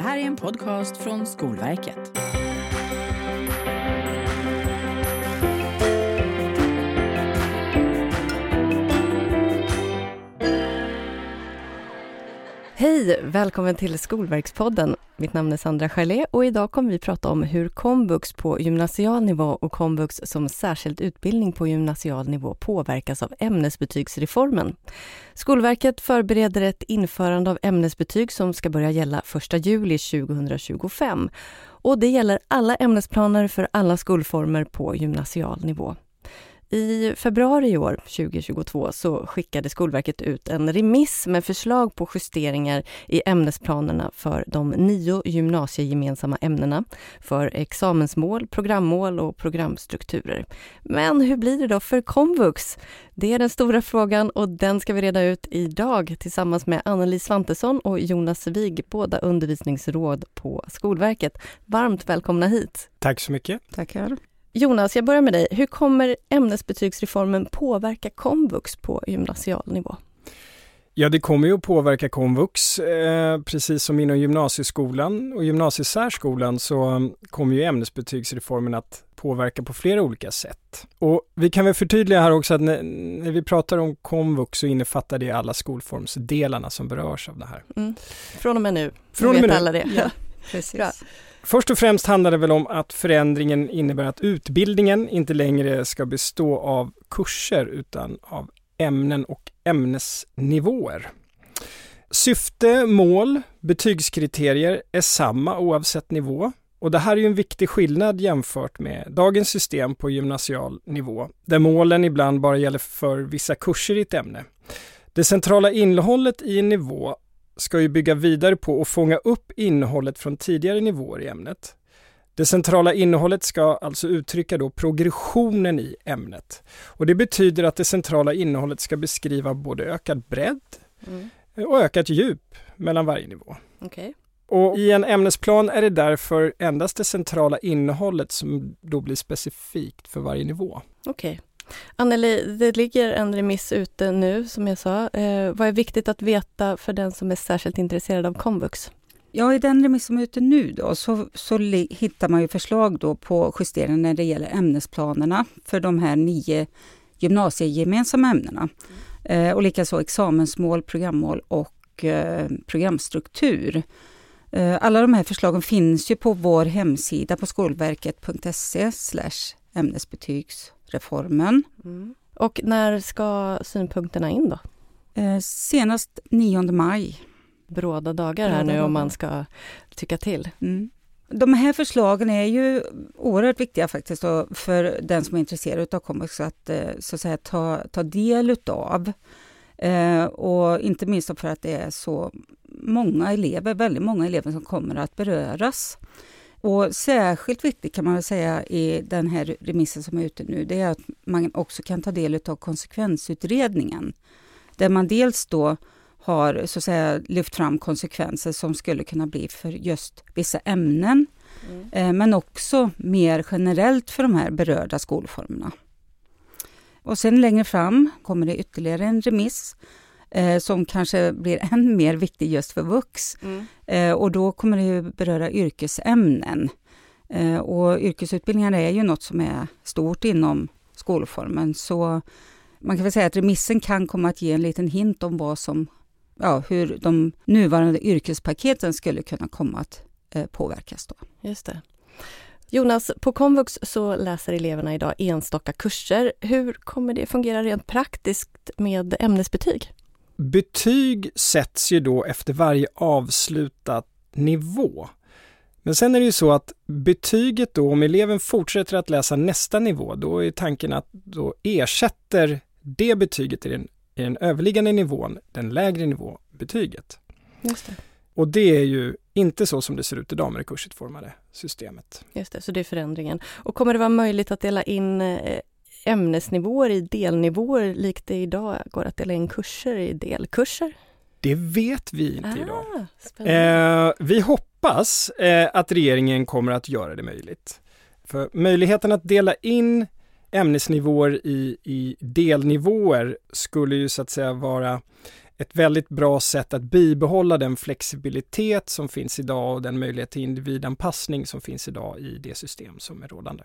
Det här är en podcast från Skolverket. Hej! Välkommen till Skolverkspodden. Mitt namn är Sandra Charlé och idag kommer vi prata om hur komvux på gymnasial nivå och komvux som särskild utbildning på gymnasial nivå påverkas av ämnesbetygsreformen. Skolverket förbereder ett införande av ämnesbetyg som ska börja gälla 1 juli 2025 och det gäller alla ämnesplaner för alla skolformer på gymnasial nivå. I februari i år, 2022, så skickade Skolverket ut en remiss med förslag på justeringar i ämnesplanerna för de nio gymnasiegemensamma ämnena för examensmål, programmål och programstrukturer. Men hur blir det då för komvux? Det är den stora frågan och den ska vi reda ut idag tillsammans med Anneli Svantesson och Jonas Wig, båda undervisningsråd på Skolverket. Varmt välkomna hit! Tack så mycket. Tackar. Jonas, jag börjar med dig. Hur kommer ämnesbetygsreformen påverka komvux på gymnasial nivå? Ja, det kommer ju att påverka komvux, eh, precis som inom gymnasieskolan och gymnasiesärskolan så kommer ju ämnesbetygsreformen att påverka på flera olika sätt. Och vi kan väl förtydliga här också att när, när vi pratar om komvux så innefattar det alla skolformsdelarna som berörs av det här. Mm. Från och med nu, Från och med vet nu. alla det. Ja. Precis. Bra. Först och främst handlar det väl om att förändringen innebär att utbildningen inte längre ska bestå av kurser utan av ämnen och ämnesnivåer. Syfte, mål, betygskriterier är samma oavsett nivå. Och det här är ju en viktig skillnad jämfört med dagens system på gymnasial nivå, där målen ibland bara gäller för vissa kurser i ett ämne. Det centrala innehållet i en nivå ska ju bygga vidare på och fånga upp innehållet från tidigare nivåer i ämnet. Det centrala innehållet ska alltså uttrycka då progressionen i ämnet. Och det betyder att det centrala innehållet ska beskriva både ökad bredd mm. och ökat djup mellan varje nivå. Okay. Och I en ämnesplan är det därför endast det centrala innehållet som då blir specifikt för varje nivå. Okej. Okay. Anneli, det ligger en remiss ute nu som jag sa. Eh, vad är viktigt att veta för den som är särskilt intresserad av komvux? Ja, i den remiss som är ute nu då, så, så hittar man ju förslag då på justeringar när det gäller ämnesplanerna för de här nio gymnasiegemensamma ämnena. Mm. Eh, och likaså examensmål, programmål och eh, programstruktur. Eh, alla de här förslagen finns ju på vår hemsida på skolverket.se ämnesbetygs reformen. Mm. Och när ska synpunkterna in då? Eh, senast 9 maj. Bråda dagar här nu om man ska tycka till. Mm. De här förslagen är ju oerhört viktiga faktiskt för den som är intresserad av komvux att, eh, så att säga, ta, ta del utav. Eh, och inte minst för att det är så många elever, väldigt många elever som kommer att beröras. Och särskilt viktigt kan man väl säga i den här remissen som är ute nu, det är att man också kan ta del av konsekvensutredningen. Där man dels då har så att säga, lyft fram konsekvenser som skulle kunna bli för just vissa ämnen. Mm. Eh, men också mer generellt för de här berörda skolformerna. Och sen längre fram kommer det ytterligare en remiss eh, som kanske blir än mer viktig just för vux. Mm. Eh, och då kommer det beröra yrkesämnen. Eh, och yrkesutbildningar är ju något som är stort inom skolformen. Så man kan väl säga att remissen kan komma att ge en liten hint om vad som, ja, hur de nuvarande yrkespaketen skulle kunna komma att eh, påverkas. Då. Just det. Jonas, på komvux så läser eleverna idag enstaka kurser. Hur kommer det fungera rent praktiskt med ämnesbetyg? Betyg sätts ju då efter varje avslutad nivå. Men sen är det ju så att betyget då, om eleven fortsätter att läsa nästa nivå, då är tanken att då ersätter det betyget i den, i den överliggande nivån, den lägre nivå, betyget. Just det. Och det är ju inte så som det ser ut idag med det kursutformade systemet. Just det, så det är förändringen. Och kommer det vara möjligt att dela in eh, ämnesnivåer i delnivåer likt det idag går att dela in kurser i delkurser? Det vet vi inte ah, idag. Eh, vi hoppas eh, att regeringen kommer att göra det möjligt. För möjligheten att dela in ämnesnivåer i, i delnivåer skulle ju så att säga vara ett väldigt bra sätt att bibehålla den flexibilitet som finns idag och den möjlighet till individanpassning som finns idag i det system som är rådande.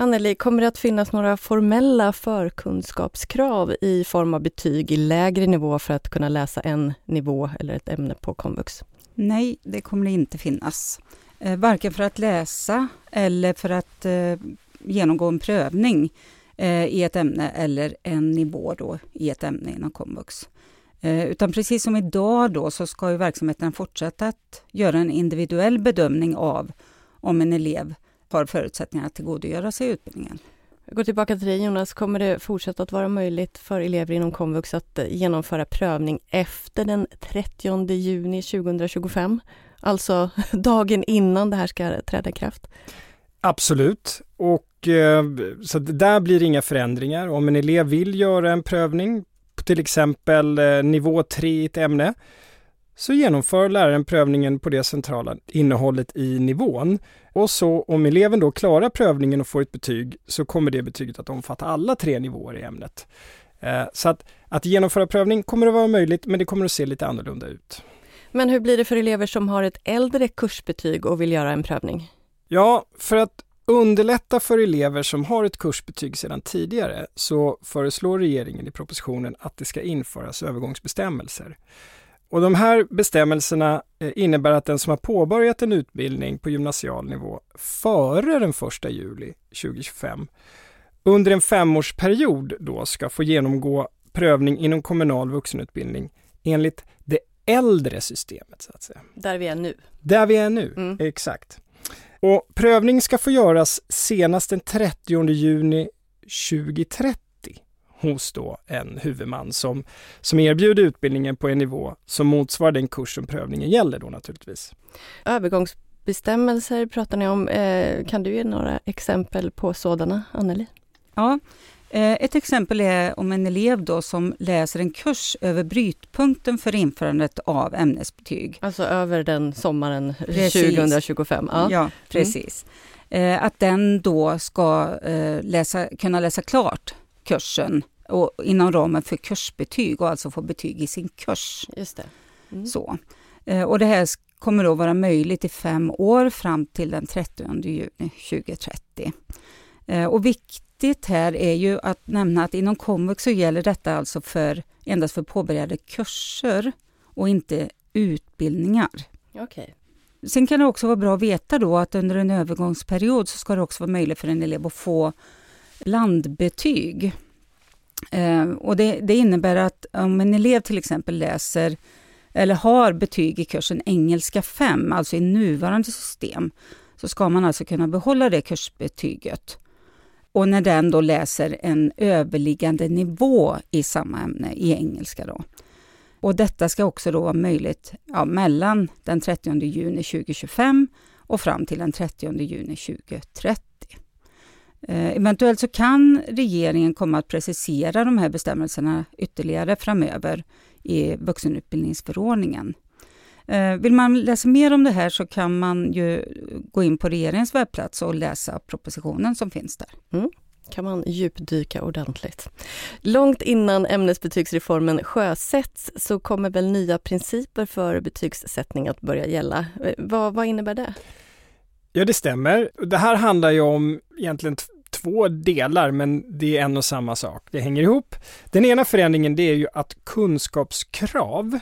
Anneli, kommer det att finnas några formella förkunskapskrav i form av betyg i lägre nivå för att kunna läsa en nivå eller ett ämne på komvux? Nej, det kommer det inte finnas. Eh, varken för att läsa eller för att eh, genomgå en prövning eh, i ett ämne eller en nivå då i ett ämne inom komvux. Eh, utan precis som idag då så ska ju verksamheten fortsätta att göra en individuell bedömning av om en elev har förutsättningar att tillgodogöra sig utbildningen. Jag går tillbaka till dig Jonas, kommer det fortsätta att vara möjligt för elever inom komvux att eh, genomföra prövning efter den 30 juni 2025? Alltså dagen innan det här ska träda i kraft? Absolut, och eh, så där blir inga förändringar. Om en elev vill göra en prövning, till exempel eh, nivå 3 i ett ämne, så genomför läraren prövningen på det centrala innehållet i nivån. Och så om eleven då klarar prövningen och får ett betyg så kommer det betyget att omfatta alla tre nivåer i ämnet. Eh, så att, att genomföra prövning kommer att vara möjligt men det kommer att se lite annorlunda ut. Men hur blir det för elever som har ett äldre kursbetyg och vill göra en prövning? Ja, för att underlätta för elever som har ett kursbetyg sedan tidigare så föreslår regeringen i propositionen att det ska införas övergångsbestämmelser. Och de här bestämmelserna eh, innebär att den som har påbörjat en utbildning på gymnasial nivå före den 1 juli 2025 under en femårsperiod då ska få genomgå prövning inom kommunal vuxenutbildning enligt det äldre systemet. så att säga. Där vi är nu. Där vi är nu, mm. exakt. Och prövning ska få göras senast den 30 juni 2030 hos då en huvudman som, som erbjuder utbildningen på en nivå som motsvarar den kurs som prövningen gäller då naturligtvis. Övergångsbestämmelser pratar ni om. Eh, kan du ge några exempel på sådana, Anneli? Ja, eh, ett exempel är om en elev då som läser en kurs över brytpunkten för införandet av ämnesbetyg. Alltså över den sommaren precis. 2025? Ja, ja mm. precis. Mm. Att den då ska läsa, kunna läsa klart kursen och inom ramen för kursbetyg och alltså få betyg i sin kurs. Just det. Mm. Så. Eh, och det här kommer då vara möjligt i fem år fram till den 30 juni 2030. Eh, och viktigt här är ju att nämna att inom komvux så gäller detta alltså för, endast för påbörjade kurser och inte utbildningar. Okay. Sen kan det också vara bra att veta då att under en övergångsperiod så ska det också vara möjligt för en elev att få blandbetyg. Eh, och det, det, innebär att om en elev till exempel läser eller har betyg i kursen engelska 5, alltså i nuvarande system, så ska man alltså kunna behålla det kursbetyget. Och när den då läser en överliggande nivå i samma ämne, i engelska då. Och detta ska också då vara möjligt ja, mellan den 30 juni 2025 och fram till den 30 juni 2030. Eh, eventuellt så kan regeringen komma att precisera de här bestämmelserna ytterligare framöver i vuxenutbildningsförordningen. Eh, vill man läsa mer om det här så kan man ju gå in på regeringens webbplats och läsa propositionen som finns där. Mm kan man djupdyka ordentligt. Långt innan ämnesbetygsreformen sjösätts så kommer väl nya principer för betygssättning att börja gälla. Eh, vad, vad innebär det? Ja, det stämmer. Det här handlar ju om egentligen två delar, men det är en och samma sak. Det hänger ihop. Den ena förändringen det är ju att kunskapskrav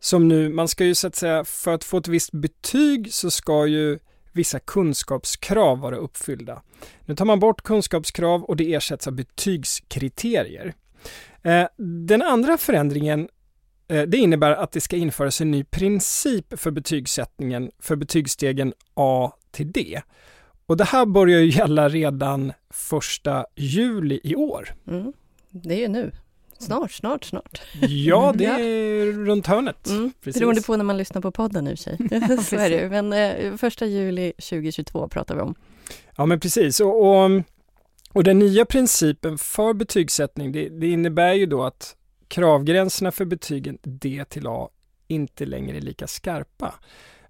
som nu, man ska ju så att säga, för att få ett visst betyg så ska ju vissa kunskapskrav vara uppfyllda. Nu tar man bort kunskapskrav och det ersätts av betygskriterier. Eh, den andra förändringen eh, det innebär att det ska införas en ny princip för betygssättningen för betygsstegen A till D. Och det här börjar ju gälla redan första juli i år. Mm. Det är ju nu. Snart, snart, snart. Ja, det är runt hörnet. Mm. Beroende på när man lyssnar på podden i och sig. Så är det Men eh, första juli 2022 pratar vi om. Ja, men precis. Och, och, och den nya principen för betygssättning, det, det innebär ju då att kravgränserna för betygen D till A inte längre är lika skarpa.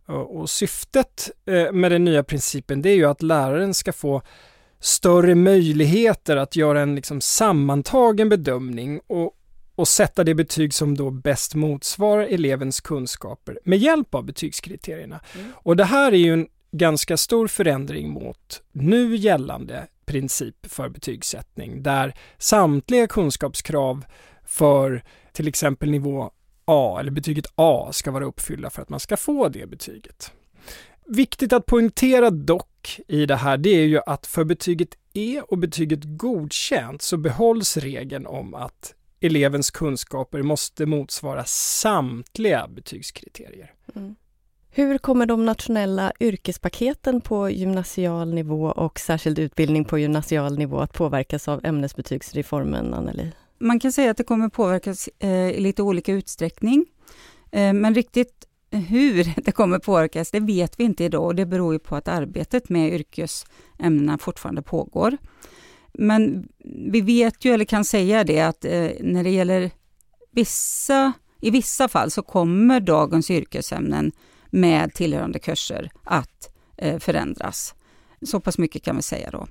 Och syftet eh, med den nya principen det är ju att läraren ska få större möjligheter att göra en liksom sammantagen bedömning och och sätta det betyg som då bäst motsvarar elevens kunskaper med hjälp av betygskriterierna. Mm. Och det här är ju en ganska stor förändring mot nu gällande princip för betygssättning där samtliga kunskapskrav för till exempel nivå A eller betyget A ska vara uppfyllda för att man ska få det betyget. Viktigt att poängtera dock i det här, det är ju att för betyget E och betyget godkänt så behålls regeln om att elevens kunskaper måste motsvara samtliga betygskriterier. Mm. Hur kommer de nationella yrkespaketen på gymnasial nivå och särskild utbildning på gymnasial nivå att påverkas av ämnesbetygsreformen, Anneli? Man kan säga att det kommer påverkas eh, i lite olika utsträckning. Eh, men riktigt hur det kommer påverkas, det vet vi inte idag och det beror ju på att arbetet med yrkesämnena fortfarande pågår. Men vi vet ju, eller kan säga det, att eh, när det gäller vissa, i vissa fall så kommer dagens yrkesämnen med tillhörande kurser att eh, förändras. Så pass mycket kan vi säga då.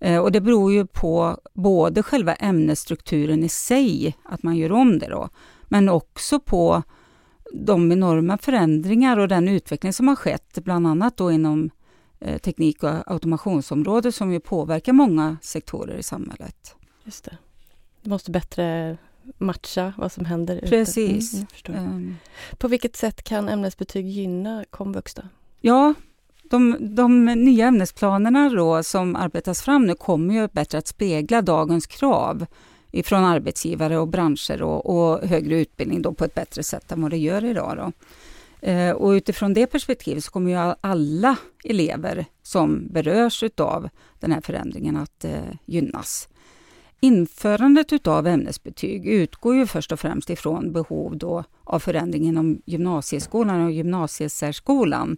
Eh, och det beror ju på både själva ämnesstrukturen i sig, att man gör om det då, men också på de enorma förändringar och den utveckling som har skett, bland annat då inom eh, teknik och automationsområdet som ju påverkar många sektorer i samhället. Just det. Det måste bättre matcha vad som händer Precis. Mm, um. På vilket sätt kan ämnesbetyg gynna komvux då? Ja, de, de, nya ämnesplanerna då som arbetas fram nu kommer ju bättre att spegla dagens krav ifrån arbetsgivare och branscher och, och, högre utbildning då på ett bättre sätt än vad det gör idag. Då. Eh, och utifrån det perspektivet så kommer ju alla elever som berörs av den här förändringen att eh, gynnas. Införandet utav ämnesbetyg utgår ju först och främst ifrån behov då av förändring inom gymnasieskolan och gymnasiesärskolan.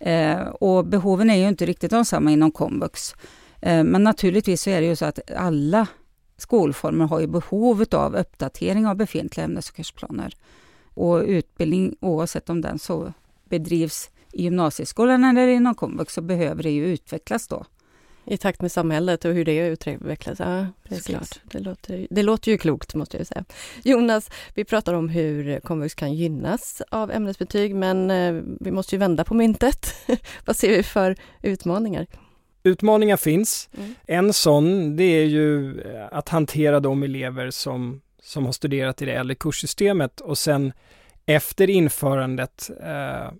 Eh, och behoven är ju inte riktigt de samma inom komvux. Eh, men naturligtvis så är det ju så att alla skolformer har ju behov av uppdatering av befintliga ämnes och kursplaner. Och utbildning, oavsett om den så bedrivs i gymnasieskolan eller inom komvux, så behöver det ju utvecklas då. I takt med samhället och hur det utvecklas. Ja, precis. Det låter, det låter ju klokt, måste jag säga. Jonas, vi pratar om hur komvux kan gynnas av ämnesbetyg, men eh, vi måste ju vända på myntet. Vad ser vi för utmaningar? Utmaningar finns. Mm. En sån, det är ju eh, att hantera de elever som, som har studerat i det äldre kurssystemet och sen efter införandet eh,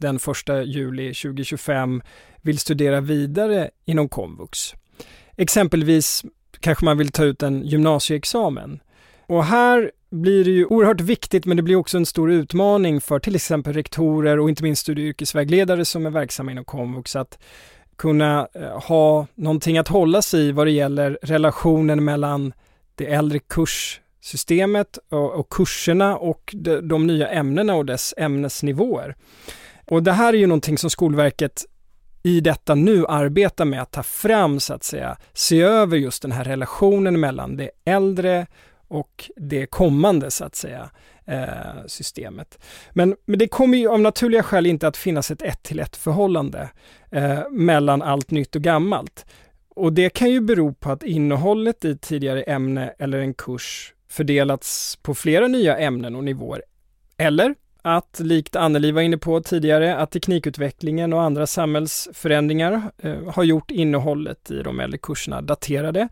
den 1 juli 2025 vill studera vidare inom komvux. Exempelvis kanske man vill ta ut en gymnasieexamen. Och här blir det ju oerhört viktigt men det blir också en stor utmaning för till exempel rektorer och inte minst studie och yrkesvägledare som är verksamma inom komvux att kunna eh, ha någonting att hålla sig i vad det gäller relationen mellan det äldre kurssystemet och, och kurserna och de, de, nya ämnena och dess ämnesnivåer. Och det här är ju någonting som Skolverket i detta nu arbetar med att ta fram så att säga, se över just den här relationen mellan det äldre och det kommande så att säga eh, systemet. Men, men det kommer ju av naturliga skäl inte att finnas ett ett till ett förhållande eh, mellan allt nytt och gammalt. Och det kan ju bero på att innehållet i tidigare ämne eller en kurs fördelats på flera nya ämnen och nivåer. Eller att, likt Anneli var inne på tidigare, att teknikutvecklingen och andra samhällsförändringar eh, har gjort innehållet i de äldre kurserna daterade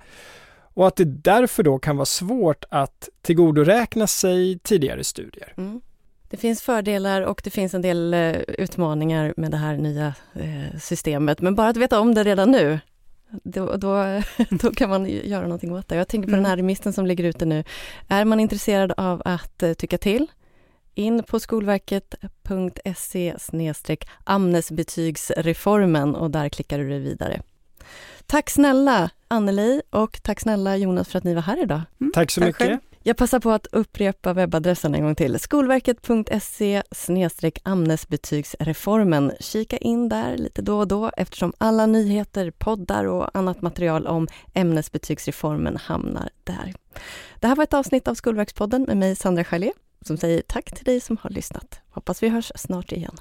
och att det därför då kan vara svårt att tillgodoräkna sig tidigare studier. Mm. Det finns fördelar och det finns en del uh, utmaningar med det här nya uh, systemet, men bara att veta om det redan nu, då, då, då, kan man göra någonting åt det. Jag tänker på mm. den här remissen som ligger ute nu. Är man intresserad av att uh, tycka till, in på skolverket.se amnesbetygsreformen och där klickar du dig vidare. Tack snälla Anneli och tack snälla Jonas för att ni var här idag. Mm, tack så tack mycket. Själv. Jag passar på att upprepa webbadressen en gång till. Skolverket.se amnesbetygsreformen. Kika in där lite då och då eftersom alla nyheter, poddar och annat material om ämnesbetygsreformen hamnar där. Det här var ett avsnitt av Skolverkspodden med mig Sandra Charlé som säger tack till dig som har lyssnat. Hoppas vi hörs snart igen.